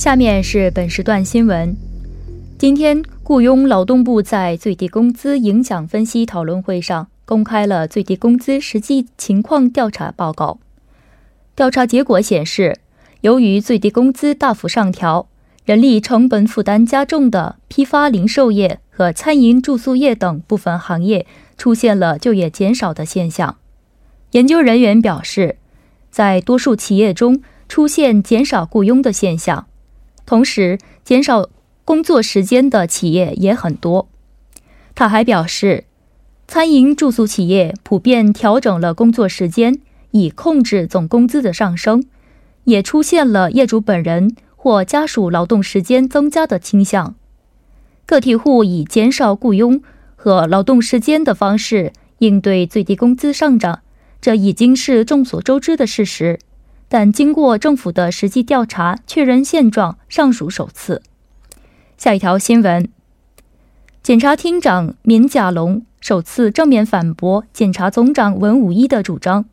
下面是本时段新闻。今天，雇佣劳动部在最低工资影响分析讨论会上公开了最低工资实际情况调查报告。调查结果显示，由于最低工资大幅上调，人力成本负担加重的批发零售业和餐饮住宿业等部分行业出现了就业减少的现象。研究人员表示，在多数企业中出现减少雇佣的现象。同时，减少工作时间的企业也很多。他还表示，餐饮住宿企业普遍调整了工作时间，以控制总工资的上升，也出现了业主本人或家属劳动时间增加的倾向。个体户以减少雇佣和劳动时间的方式应对最低工资上涨，这已经是众所周知的事实。但经过政府的实际调查确认现状，尚属首次。下一条新闻，检察厅长闵甲龙首次正面反驳检察总长文武一的主张。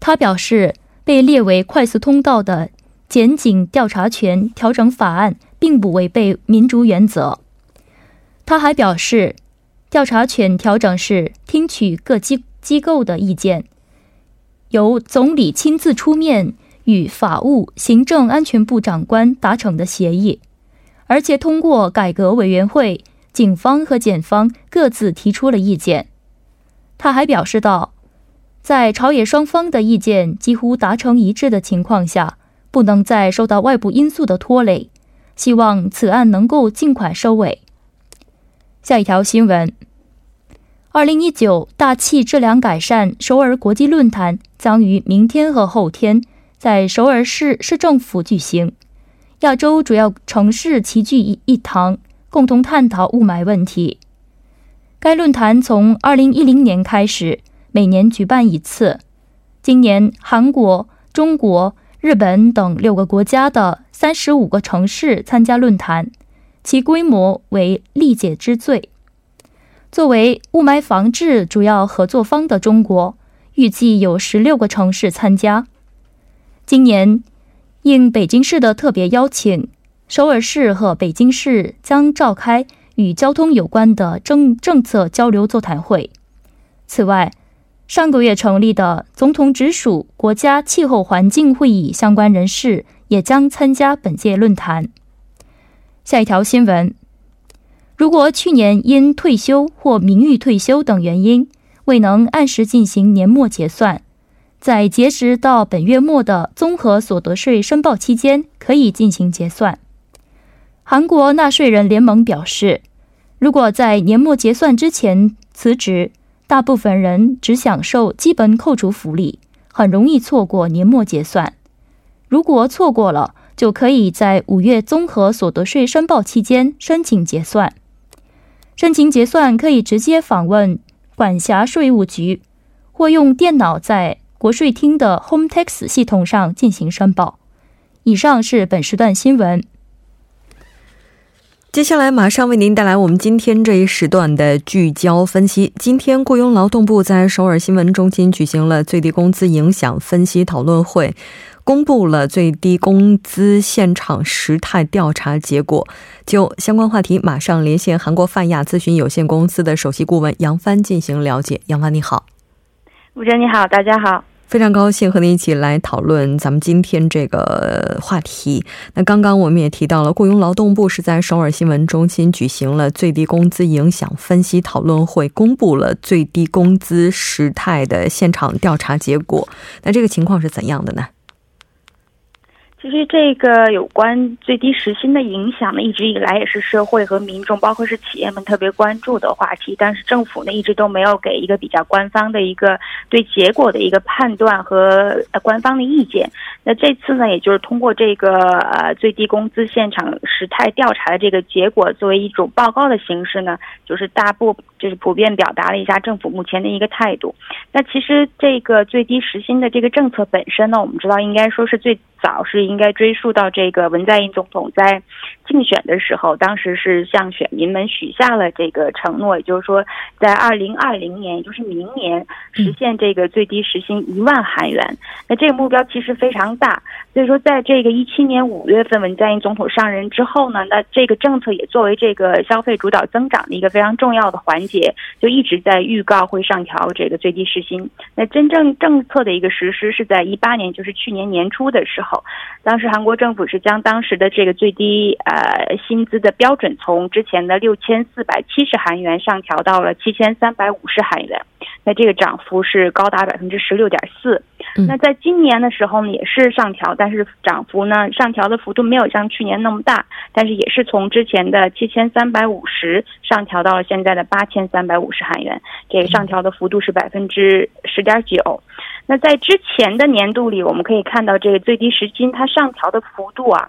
他表示，被列为快速通道的检警调查权调整法案并不违背民主原则。他还表示，调查权调整是听取各机机构的意见。由总理亲自出面与法务、行政安全部长官达成的协议，而且通过改革委员会，警方和检方各自提出了意见。他还表示道，在朝野双方的意见几乎达成一致的情况下，不能再受到外部因素的拖累，希望此案能够尽快收尾。下一条新闻。二零一九大气质量改善首尔国际论坛将于明天和后天在首尔市市政府举行，亚洲主要城市齐聚一一堂，共同探讨雾霾问题。该论坛从二零一零年开始，每年举办一次。今年，韩国、中国、日本等六个国家的三十五个城市参加论坛，其规模为历届之最。作为雾霾防治主要合作方的中国，预计有十六个城市参加。今年，应北京市的特别邀请，首尔市和北京市将召开与交通有关的政政策交流座谈会。此外，上个月成立的总统直属国家气候环境会议相关人士也将参加本届论坛。下一条新闻。如果去年因退休或名誉退休等原因未能按时进行年末结算，在截止到本月末的综合所得税申报期间可以进行结算。韩国纳税人联盟表示，如果在年末结算之前辞职，大部分人只享受基本扣除福利，很容易错过年末结算。如果错过了，就可以在五月综合所得税申报期间申请结算。申请结算可以直接访问管辖税务局，或用电脑在国税厅的 Home Tax 系统上进行申报。以上是本时段新闻。接下来马上为您带来我们今天这一时段的聚焦分析。今天，雇佣劳动部在首尔新闻中心举行了最低工资影响分析讨论会，公布了最低工资现场实态调查结果。就相关话题，马上连线韩国泛亚咨询有限公司的首席顾问杨帆进行了解。杨帆，你好。吴哲，你好，大家好。非常高兴和您一起来讨论咱们今天这个话题。那刚刚我们也提到了，雇佣劳动部是在首尔新闻中心举行了最低工资影响分析讨论会，公布了最低工资时态的现场调查结果。那这个情况是怎样的呢？其实这个有关最低时薪的影响呢，一直以来也是社会和民众，包括是企业们特别关注的话题。但是政府呢，一直都没有给一个比较官方的一个对结果的一个判断和官方的意见。那这次呢，也就是通过这个呃最低工资现场时态调查的这个结果，作为一种报告的形式呢，就是大部就是普遍表达了一下政府目前的一个态度。那其实这个最低时薪的这个政策本身呢，我们知道应该说是最。早是应该追溯到这个文在寅总统在竞选的时候，当时是向选民们许下了这个承诺，也就是说，在二零二零年，也就是明年实现这个最低时薪一万韩元。那这个目标其实非常大，所以说在这个一七年五月份文在寅总统上任之后呢，那这个政策也作为这个消费主导增长的一个非常重要的环节，就一直在预告会上调这个最低时薪。那真正政策的一个实施是在一八年，就是去年年初的时候。当时韩国政府是将当时的这个最低呃薪资的标准从之前的六千四百七十韩元上调到了七千三百五十韩元，那这个涨幅是高达百分之十六点四。那在今年的时候呢，也是上调，但是涨幅呢上调的幅度没有像去年那么大，但是也是从之前的七千三百五十上调到了现在的八千三百五十韩元，这个上调的幅度是百分之十点九。那在之前的年度里，我们可以看到这个最低时薪它上调的幅度啊，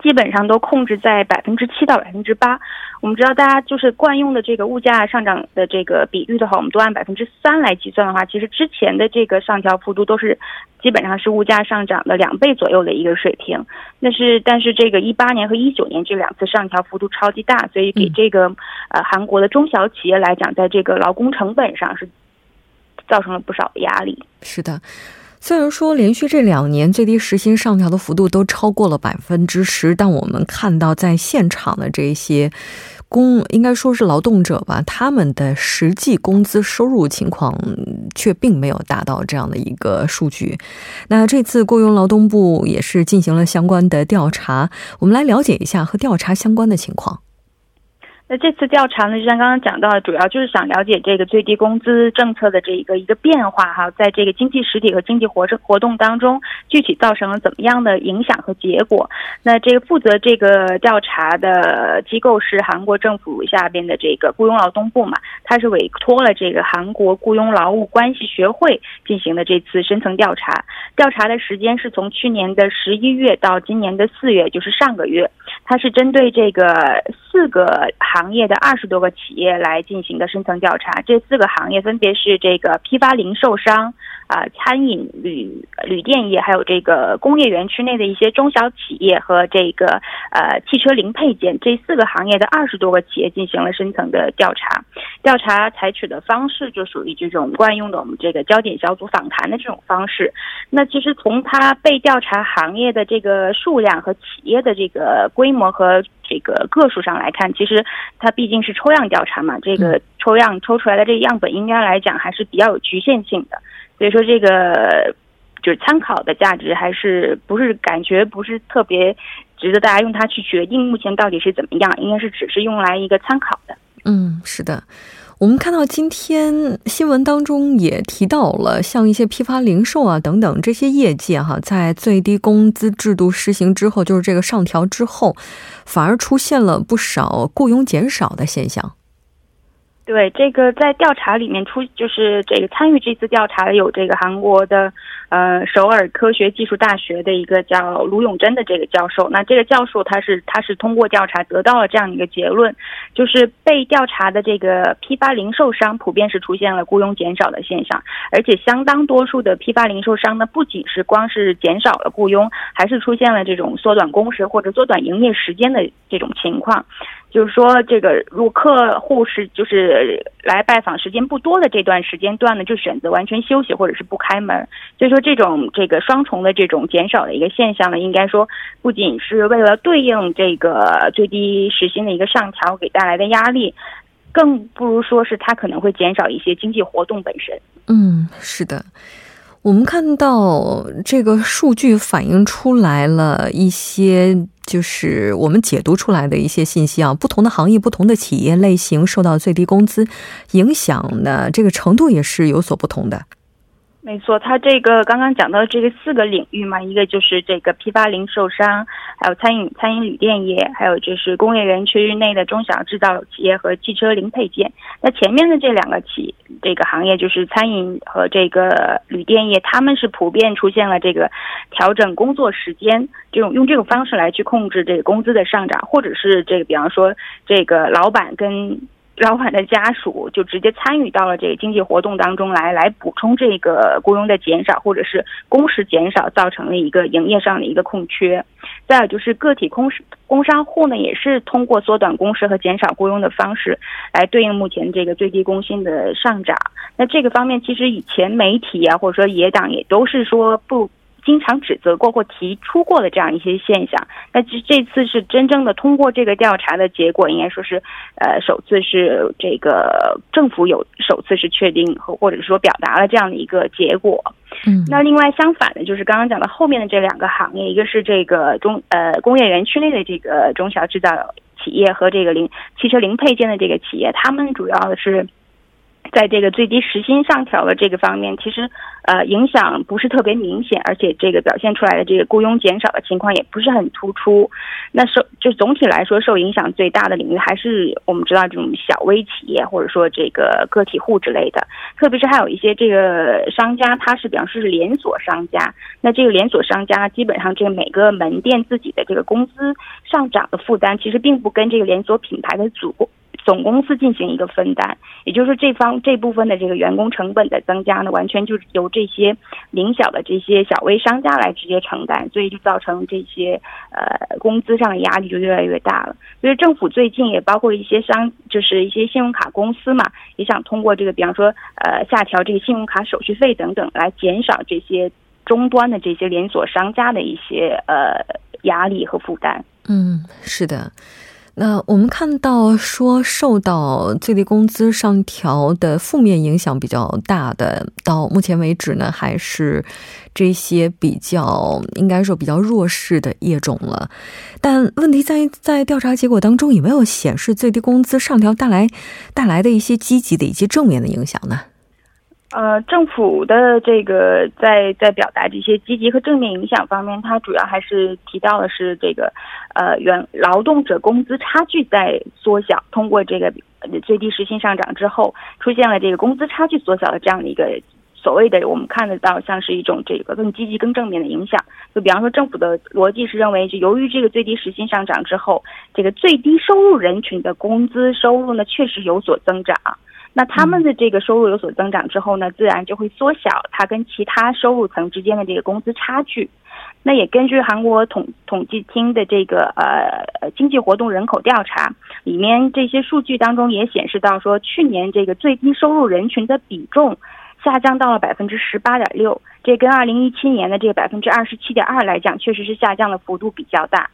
基本上都控制在百分之七到百分之八。我们知道大家就是惯用的这个物价上涨的这个比率的话，我们都按百分之三来计算的话，其实之前的这个上调幅度都是基本上是物价上涨的两倍左右的一个水平。那是但是这个一八年和一九年这两次上调幅度超级大，所以给这个呃韩国的中小企业来讲，在这个劳工成本上是。造成了不少的压力。是的，虽然说连续这两年最低时薪上调的幅度都超过了百分之十，但我们看到在现场的这些工，应该说是劳动者吧，他们的实际工资收入情况却并没有达到这样的一个数据。那这次雇佣劳动部也是进行了相关的调查，我们来了解一下和调查相关的情况。那这次调查呢，就像刚刚讲到的，主要就是想了解这个最低工资政策的这一个一个变化哈，在这个经济实体和经济活活动当中，具体造成了怎么样的影响和结果？那这个负责这个调查的机构是韩国政府下边的这个雇佣劳动部嘛，它是委托了这个韩国雇佣劳务关系学会进行的这次深层调查。调查的时间是从去年的十一月到今年的四月，就是上个月。它是针对这个四个行业的二十多个企业来进行的深层调查。这四个行业分别是这个批发零售商。啊，餐饮、旅旅店业，还有这个工业园区内的一些中小企业和这个呃汽车零配件这四个行业的二十多个企业进行了深层的调查。调查采取的方式就属于这种惯用的我们这个焦点小组访谈的这种方式。那其实从它被调查行业的这个数量和企业的这个规模和这个个数上来看，其实它毕竟是抽样调查嘛，这个抽样抽出来的这个样本应该来讲还是比较有局限性的。所以说，这个就是参考的价值，还是不是感觉不是特别值得大家用它去决定目前到底是怎么样？应该是只是用来一个参考的。嗯，是的。我们看到今天新闻当中也提到了，像一些批发零售啊等等这些业界哈，在最低工资制度实行之后，就是这个上调之后，反而出现了不少雇佣减少的现象。对这个，在调查里面出，就是这个参与这次调查的有这个韩国的呃首尔科学技术大学的一个叫卢永贞的这个教授。那这个教授他是他是通过调查得到了这样一个结论，就是被调查的这个批发零售商普遍是出现了雇佣减少的现象，而且相当多数的批发零售商呢，不仅是光是减少了雇佣，还是出现了这种缩短工时或者缩短营业时间的这种情况。就是说，这个如客户是就是来拜访时间不多的这段时间段呢，就选择完全休息或者是不开门。所以说，这种这个双重的这种减少的一个现象呢，应该说不仅是为了对应这个最低时薪的一个上调给带来的压力，更不如说是它可能会减少一些经济活动本身。嗯，是的。我们看到这个数据反映出来了一些，就是我们解读出来的一些信息啊。不同的行业、不同的企业类型受到最低工资影响的这个程度也是有所不同的。没错，他这个刚刚讲到这个四个领域嘛，一个就是这个批发零售商，还有餐饮、餐饮旅店业，还有就是工业园区内的中小制造企业和汽车零配件。那前面的这两个企这个行业就是餐饮和这个旅店业，他们是普遍出现了这个调整工作时间这种用这种方式来去控制这个工资的上涨，或者是这个比方说这个老板跟。老板的家属就直接参与到了这个经济活动当中来，来补充这个雇佣的减少或者是工时减少造成了一个营业上的一个空缺。再有就是个体工工商户呢，也是通过缩短工时和减少雇佣的方式来对应目前这个最低工薪的上涨。那这个方面其实以前媒体啊或者说野党也都是说不。经常指责过或提出过的这样一些现象，那这这次是真正的通过这个调查的结果，应该说是，呃，首次是这个政府有首次是确定和或者说表达了这样的一个结果。嗯，那另外相反的，就是刚刚讲的后面的这两个行业，一个是这个中呃工业园区内的这个中小制造企业和这个零汽车零配件的这个企业，他们主要的是。在这个最低时薪上调的这个方面，其实呃影响不是特别明显，而且这个表现出来的这个雇佣减少的情况也不是很突出。那受就总体来说，受影响最大的领域还是我们知道这种小微企业或者说这个个体户之类的，特别是还有一些这个商家，他是比方说是连锁商家，那这个连锁商家基本上这个每个门店自己的这个工资上涨的负担，其实并不跟这个连锁品牌的组。总公司进行一个分担，也就是说这方这部分的这个员工成本的增加呢，完全就是由这些零小的这些小微商家来直接承担，所以就造成这些呃工资上的压力就越来越大了。所以政府最近也包括一些商，就是一些信用卡公司嘛，也想通过这个，比方说呃下调这个信用卡手续费等等，来减少这些终端的这些连锁商家的一些呃压力和负担。嗯，是的。那我们看到说，受到最低工资上调的负面影响比较大的，到目前为止呢，还是这些比较应该说比较弱势的业种了。但问题在在调查结果当中，有没有显示最低工资上调带来带来的一些积极的一些正面的影响呢？呃，政府的这个在在表达这些积极和正面影响方面，它主要还是提到的是这个，呃，原劳动者工资差距在缩小。通过这个最低时薪上涨之后，出现了这个工资差距缩小的这样的一个所谓的我们看得到像是一种这个更积极、更正面的影响。就比方说，政府的逻辑是认为，就由于这个最低时薪上涨之后，这个最低收入人群的工资收入呢确实有所增长。那他们的这个收入有所增长之后呢，自然就会缩小它跟其他收入层之间的这个工资差距。那也根据韩国统统计厅的这个呃经济活动人口调查里面这些数据当中也显示到说，去年这个最低收入人群的比重下降到了百分之十八点六，这跟二零一七年的这个百分之二十七点二来讲，确实是下降的幅度比较大。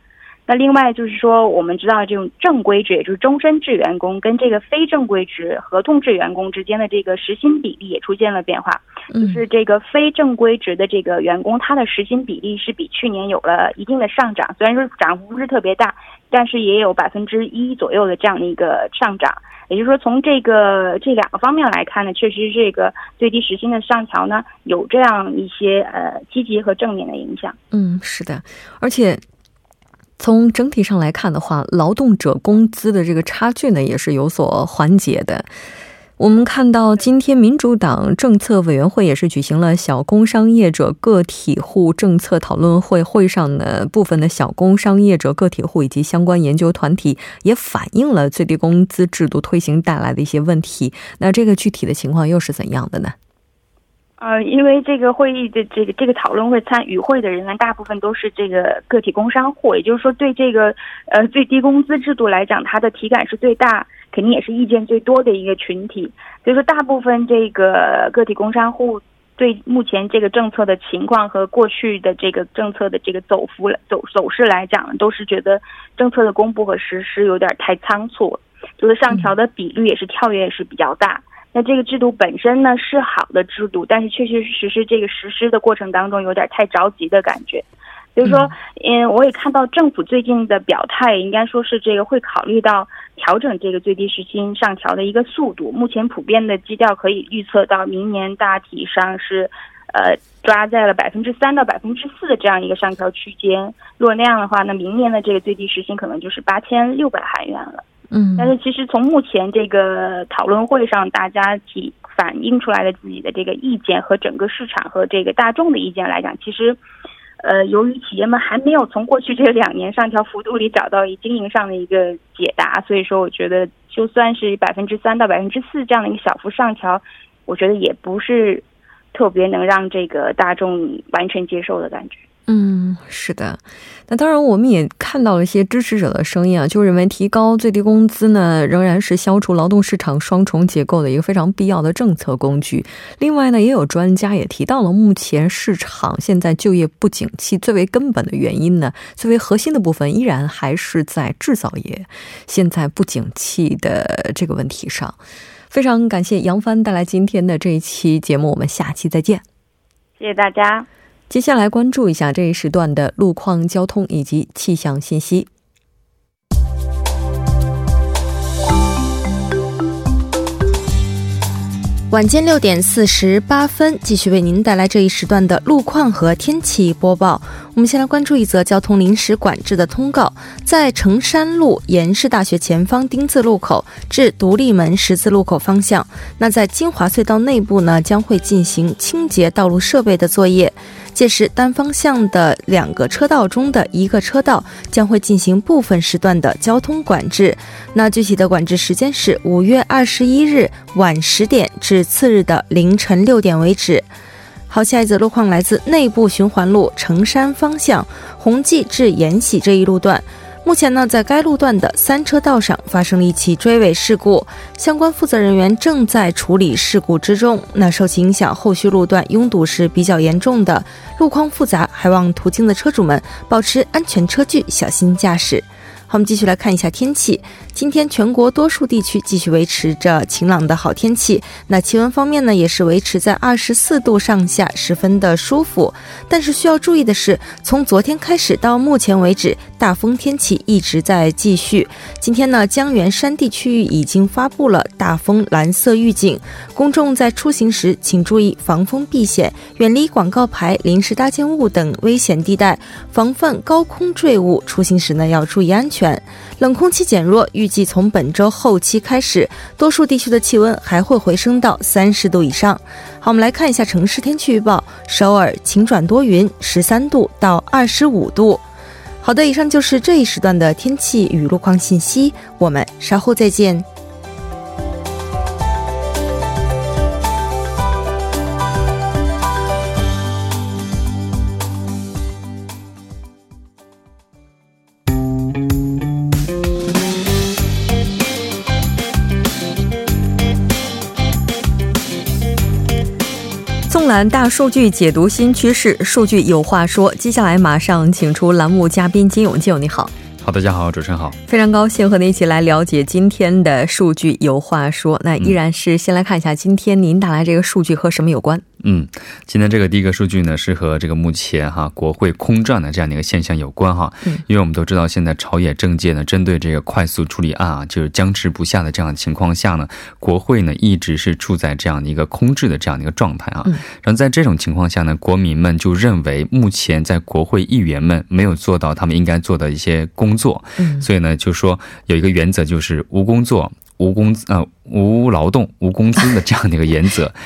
那另外就是说，我们知道这种正规制，也就是终身制员工跟这个非正规制合同制员工之间的这个时薪比例也出现了变化。就是这个非正规制的这个员工，他的时薪比例是比去年有了一定的上涨，虽然说涨幅不是特别大，但是也有百分之一左右的这样的一个上涨。也就是说，从这个这两个方面来看呢，确实这个最低时薪的上调呢，有这样一些呃积极和正面的影响。嗯，是的，而且。从整体上来看的话，劳动者工资的这个差距呢也是有所缓解的。我们看到今天民主党政策委员会也是举行了小工商业者个体户政策讨论会，会上呢部分的小工商业者个体户以及相关研究团体也反映了最低工资制度推行带来的一些问题。那这个具体的情况又是怎样的呢？呃，因为这个会议的这个这个讨论会参与会的人员大部分都是这个个体工商户，也就是说对这个呃最低工资制度来讲，它的体感是最大，肯定也是意见最多的一个群体。所以说，大部分这个个体工商户对目前这个政策的情况和过去的这个政策的这个走幅走走势来讲，都是觉得政策的公布和实施有点太仓促，就是上调的比率也是跳跃也是比较大。那这个制度本身呢是好的制度，但是确确实实这个实施的过程当中有点太着急的感觉。所以说，嗯，我也看到政府最近的表态，应该说是这个会考虑到调整这个最低时薪上调的一个速度。目前普遍的基调可以预测到明年大体上是，呃，抓在了百分之三到百分之四的这样一个上调区间。如果那样的话，那明年的这个最低时薪可能就是八千六百韩元了。嗯，但是其实从目前这个讨论会上，大家提反映出来的自己的这个意见和整个市场和这个大众的意见来讲，其实，呃，由于企业们还没有从过去这两年上调幅度里找到一经营上的一个解答，所以说我觉得就算是百分之三到百分之四这样的一个小幅上调，我觉得也不是特别能让这个大众完全接受的感觉。嗯，是的。那当然，我们也看到了一些支持者的声音啊，就认为提高最低工资呢，仍然是消除劳动市场双重结构的一个非常必要的政策工具。另外呢，也有专家也提到了，目前市场现在就业不景气最为根本的原因呢，最为核心的部分依然还是在制造业现在不景气的这个问题上。非常感谢杨帆带来今天的这一期节目，我们下期再见。谢谢大家。接下来关注一下这一时段的路况、交通以及气象信息。晚间六点四十八分，继续为您带来这一时段的路况和天气播报。我们先来关注一则交通临时管制的通告，在成山路延世大学前方丁字路口至独立门十字路口方向，那在金华隧道内部呢，将会进行清洁道路设备的作业。届时，单方向的两个车道中的一个车道将会进行部分时段的交通管制。那具体的管制时间是五月二十一日晚十点至次日的凌晨六点为止。好，下一则路况来自内部循环路成山方向宏济至延禧这一路段。目前呢，在该路段的三车道上发生了一起追尾事故，相关负责人员正在处理事故之中。那受其影响，后续路段拥堵是比较严重的，路况复杂，还望途经的车主们保持安全车距，小心驾驶。好，我们继续来看一下天气。今天全国多数地区继续维持着晴朗的好天气。那气温方面呢，也是维持在二十四度上下，十分的舒服。但是需要注意的是，从昨天开始到目前为止，大风天气一直在继续。今天呢，江源山地区域已经发布了大风蓝色预警，公众在出行时请注意防风避险，远离广告牌、临时搭建物等危险地带，防范高空坠物。出行时呢，要注意安全。冷空气减弱，预计从本周后期开始，多数地区的气温还会回升到三十度以上。好，我们来看一下城市天气预报：首尔晴转多云，十三度到二十五度。好的，以上就是这一时段的天气与路况信息，我们稍后再见。大数据解读新趋势，数据有话说。接下来马上请出栏目嘉宾金永进，你好。好，大家好，主持人好，非常高兴和您一起来了解今天的数据有话说。那依然是先来看一下今天您带来这个数据和什么有关。嗯，今天这个第一个数据呢，是和这个目前哈国会空转的这样的一个现象有关哈。嗯，因为我们都知道，现在朝野政界呢，针对这个快速处理案啊，就是僵持不下的这样的情况下呢，国会呢一直是处在这样的一个空置的这样的一个状态啊。嗯，然后在这种情况下呢，国民们就认为目前在国会议员们没有做到他们应该做的一些工作。嗯，所以呢，就说有一个原则就是无工作。无工资啊，无劳动无工资的这样的一个原则。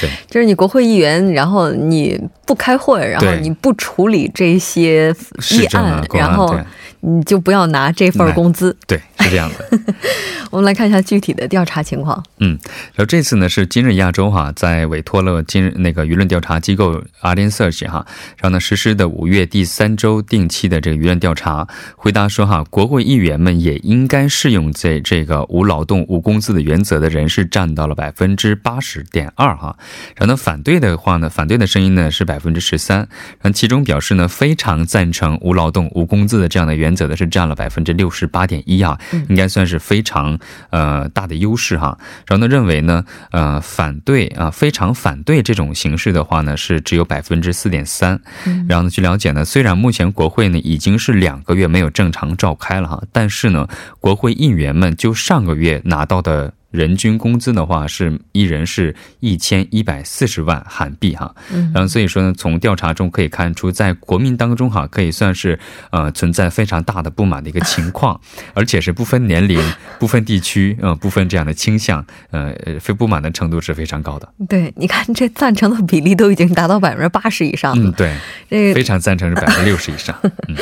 对，就是你国会议员，然后你不开会，然后你不处理这些议案，然后。你就不要拿这份工资，对，是这样的。我们来看一下具体的调查情况。嗯，然后这次呢是今日亚洲哈，在委托了今日那个舆论调查机构 a r i n Search 哈，然后呢实施的五月第三周定期的这个舆论调查，回答说哈，国会议员们也应该适用这这个无劳动无工资的原则的人是占到了百分之八十点二哈，然后呢反对的话呢，反对的声音呢是百分之十三，然后其中表示呢非常赞成无劳动无工资的这样的原。原则的是占了百分之六十八点一啊，应该算是非常呃大的优势哈。然后呢，认为呢呃反对啊非常反对这种形式的话呢是只有百分之四点三。然后呢，据了解呢，虽然目前国会呢已经是两个月没有正常召开了哈，但是呢，国会议员们就上个月拿到的。人均工资的话是一人是一千一百四十万韩币哈，嗯然后所以说呢，从调查中可以看出，在国民当中哈，可以算是呃存在非常大的不满的一个情况，而且是不分年龄、不分地区、呃不分这样的倾向，呃非不满的程度是非常高的。对，你看这赞成的比例都已经达到百分之八十以上了。嗯，对，这非常赞成是百分之六十以上。嗯。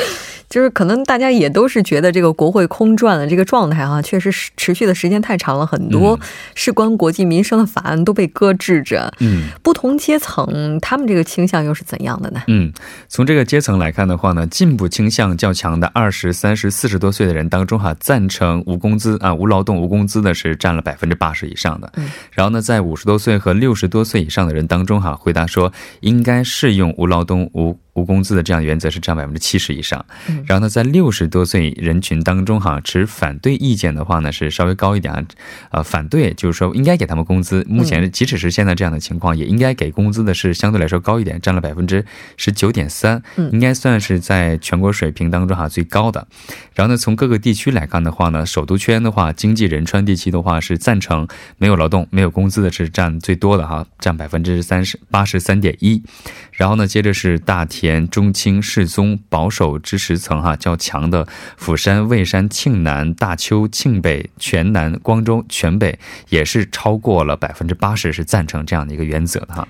就是可能大家也都是觉得这个国会空转的这个状态哈，确实是持续的时间太长了，很多事关国计民生的法案都被搁置着。嗯，不同阶层他们这个倾向又是怎样的呢？嗯，从这个阶层来看的话呢，进步倾向较强的二十三、十、四十多岁的人当中哈，赞成无工资啊、无劳动、无工资的是占了百分之八十以上的。嗯，然后呢，在五十多岁和六十多岁以上的人当中哈，回答说应该适用无劳动无。无工资的这样原则是占百分之七十以上，然后呢，在六十多岁人群当中哈，持反对意见的话呢是稍微高一点啊，呃，反对就是说应该给他们工资。目前即使是现在这样的情况，也应该给工资的是相对来说高一点，占了百分之十九点三，应该算是在全国水平当中哈最高的。然后呢，从各个地区来看的话呢，首都圈的话，经济仁川地区的话是赞成没有劳动、没有工资的是占最多的哈，占百分之三十八十三点一。然后呢，接着是大田、中青、世宗保守支持层哈较强的釜山、蔚山、庆南、大邱、庆北、全南、光州、全北也是超过了百分之八十是赞成这样的一个原则的哈。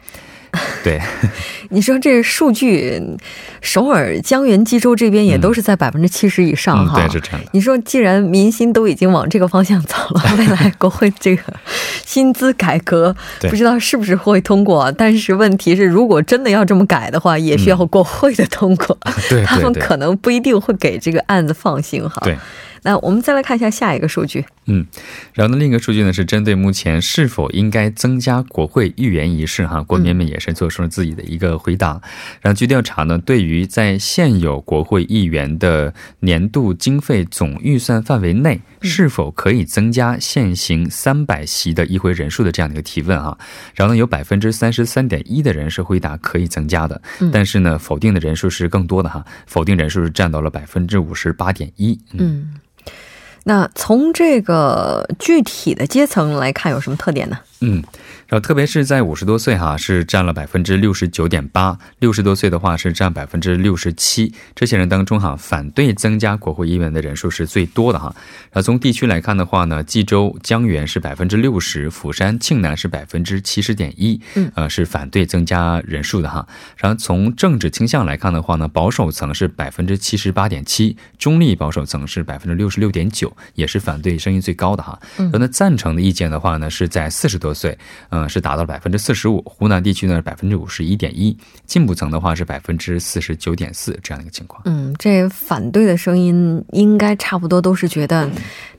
对，你说这数据，首尔、江原、济州这边也都是在百分之七十以上哈。对，是这样你说，既然民心都已经往这个方向走了，未来 国会这个薪资改革，不知道是不是会通过？但是问题是，如果真的要这么改的话，也需要国会的通过。对，他们可能不一定会给这个案子放行哈。对。那我们再来看一下下一个数据。嗯，然后呢，另一个数据呢是针对目前是否应该增加国会议员仪式哈，国民们也是做出了自己的一个回答。然后据调查呢，对于在现有国会议员的年度经费总预算范围内，是否可以增加现行三百席的议会人数的这样的一个提问哈，然后呢，有百分之三十三点一的人是回答可以增加的，但是呢，否定的人数是更多的哈，否定人数是占到了百分之五十八点一。嗯。那从这个具体的阶层来看，有什么特点呢？嗯。然后，特别是在五十多岁哈，是占了百分之六十九点八；六十多岁的话是占百分之六十七。这些人当中哈，反对增加国会议员的人数是最多的哈。然后从地区来看的话呢，济州、江原是百分之六十，釜山、庆南是百分之七十点一，嗯，呃，是反对增加人数的哈。然后从政治倾向来看的话呢，保守层是百分之七十八点七，中立保守层是百分之六十六点九，也是反对声音最高的哈。嗯，那赞成的意见的话呢，是在四十多岁。嗯，是达到了百分之四十五，湖南地区呢百分之五十一点一，进步层的话是百分之四十九点四这样的一个情况。嗯，这反对的声音应该差不多都是觉得，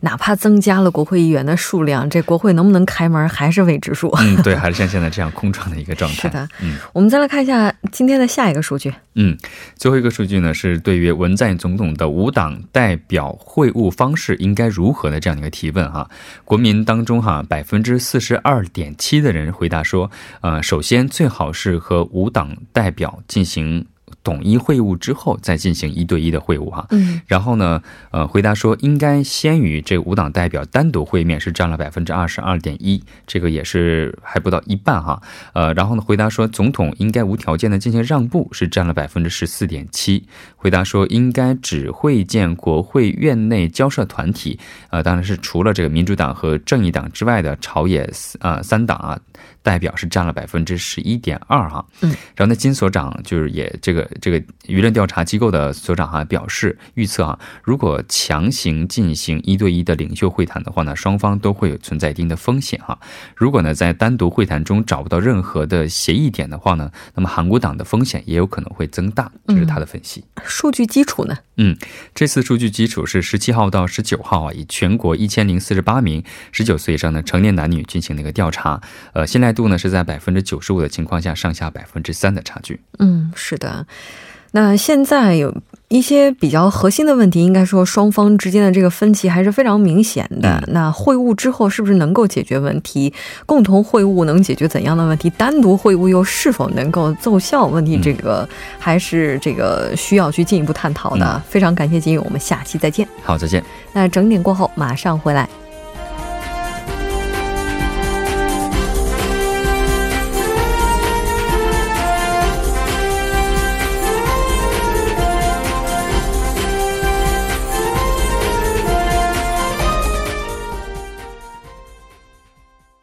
哪怕增加了国会议员的数量，这国会能不能开门还是未知数。嗯，对，还是像现在这样空转的一个状态。是的，嗯，我们再来看一下今天的下一个数据。嗯，最后一个数据呢是对于文在寅总统的无党代表会晤方式应该如何的这样的一个提问哈，国民当中哈百分之四十二二点七的人回答说，呃，首先最好是和无党代表进行。统一会晤之后再进行一对一的会晤哈。嗯，然后呢，呃，回答说应该先与这五党代表单独会面，是占了百分之二十二点一，这个也是还不到一半哈。呃，然后呢，回答说总统应该无条件的进行让步，是占了百分之十四点七。回答说应该只会见国会院内交涉团体，呃，当然是除了这个民主党和正义党之外的朝野呃三党啊。代表是占了百分之十一点二哈，嗯，然后呢，金所长就是也这个这个舆论调查机构的所长哈表示预测啊，如果强行进行一对一的领袖会谈的话呢，双方都会有存在一定的风险哈。如果呢在单独会谈中找不到任何的协议点的话呢，那么韩国党的风险也有可能会增大，这是他的分析。数据基础呢？嗯，这次数据基础是十七号到十九号啊，以全国一千零四十八名十九岁以上的成年男女进行了一个调查，呃，信赖度呢是在百分之九十五的情况下，上下百分之三的差距。嗯，是的。那现在有。一些比较核心的问题，应该说双方之间的这个分歧还是非常明显的。那会晤之后是不是能够解决问题？共同会晤能解决怎样的问题？单独会晤又是否能够奏效？问题这个还是这个需要去进一步探讨的。非常感谢金勇，我们下期再见。好，再见。那整点过后马上回来。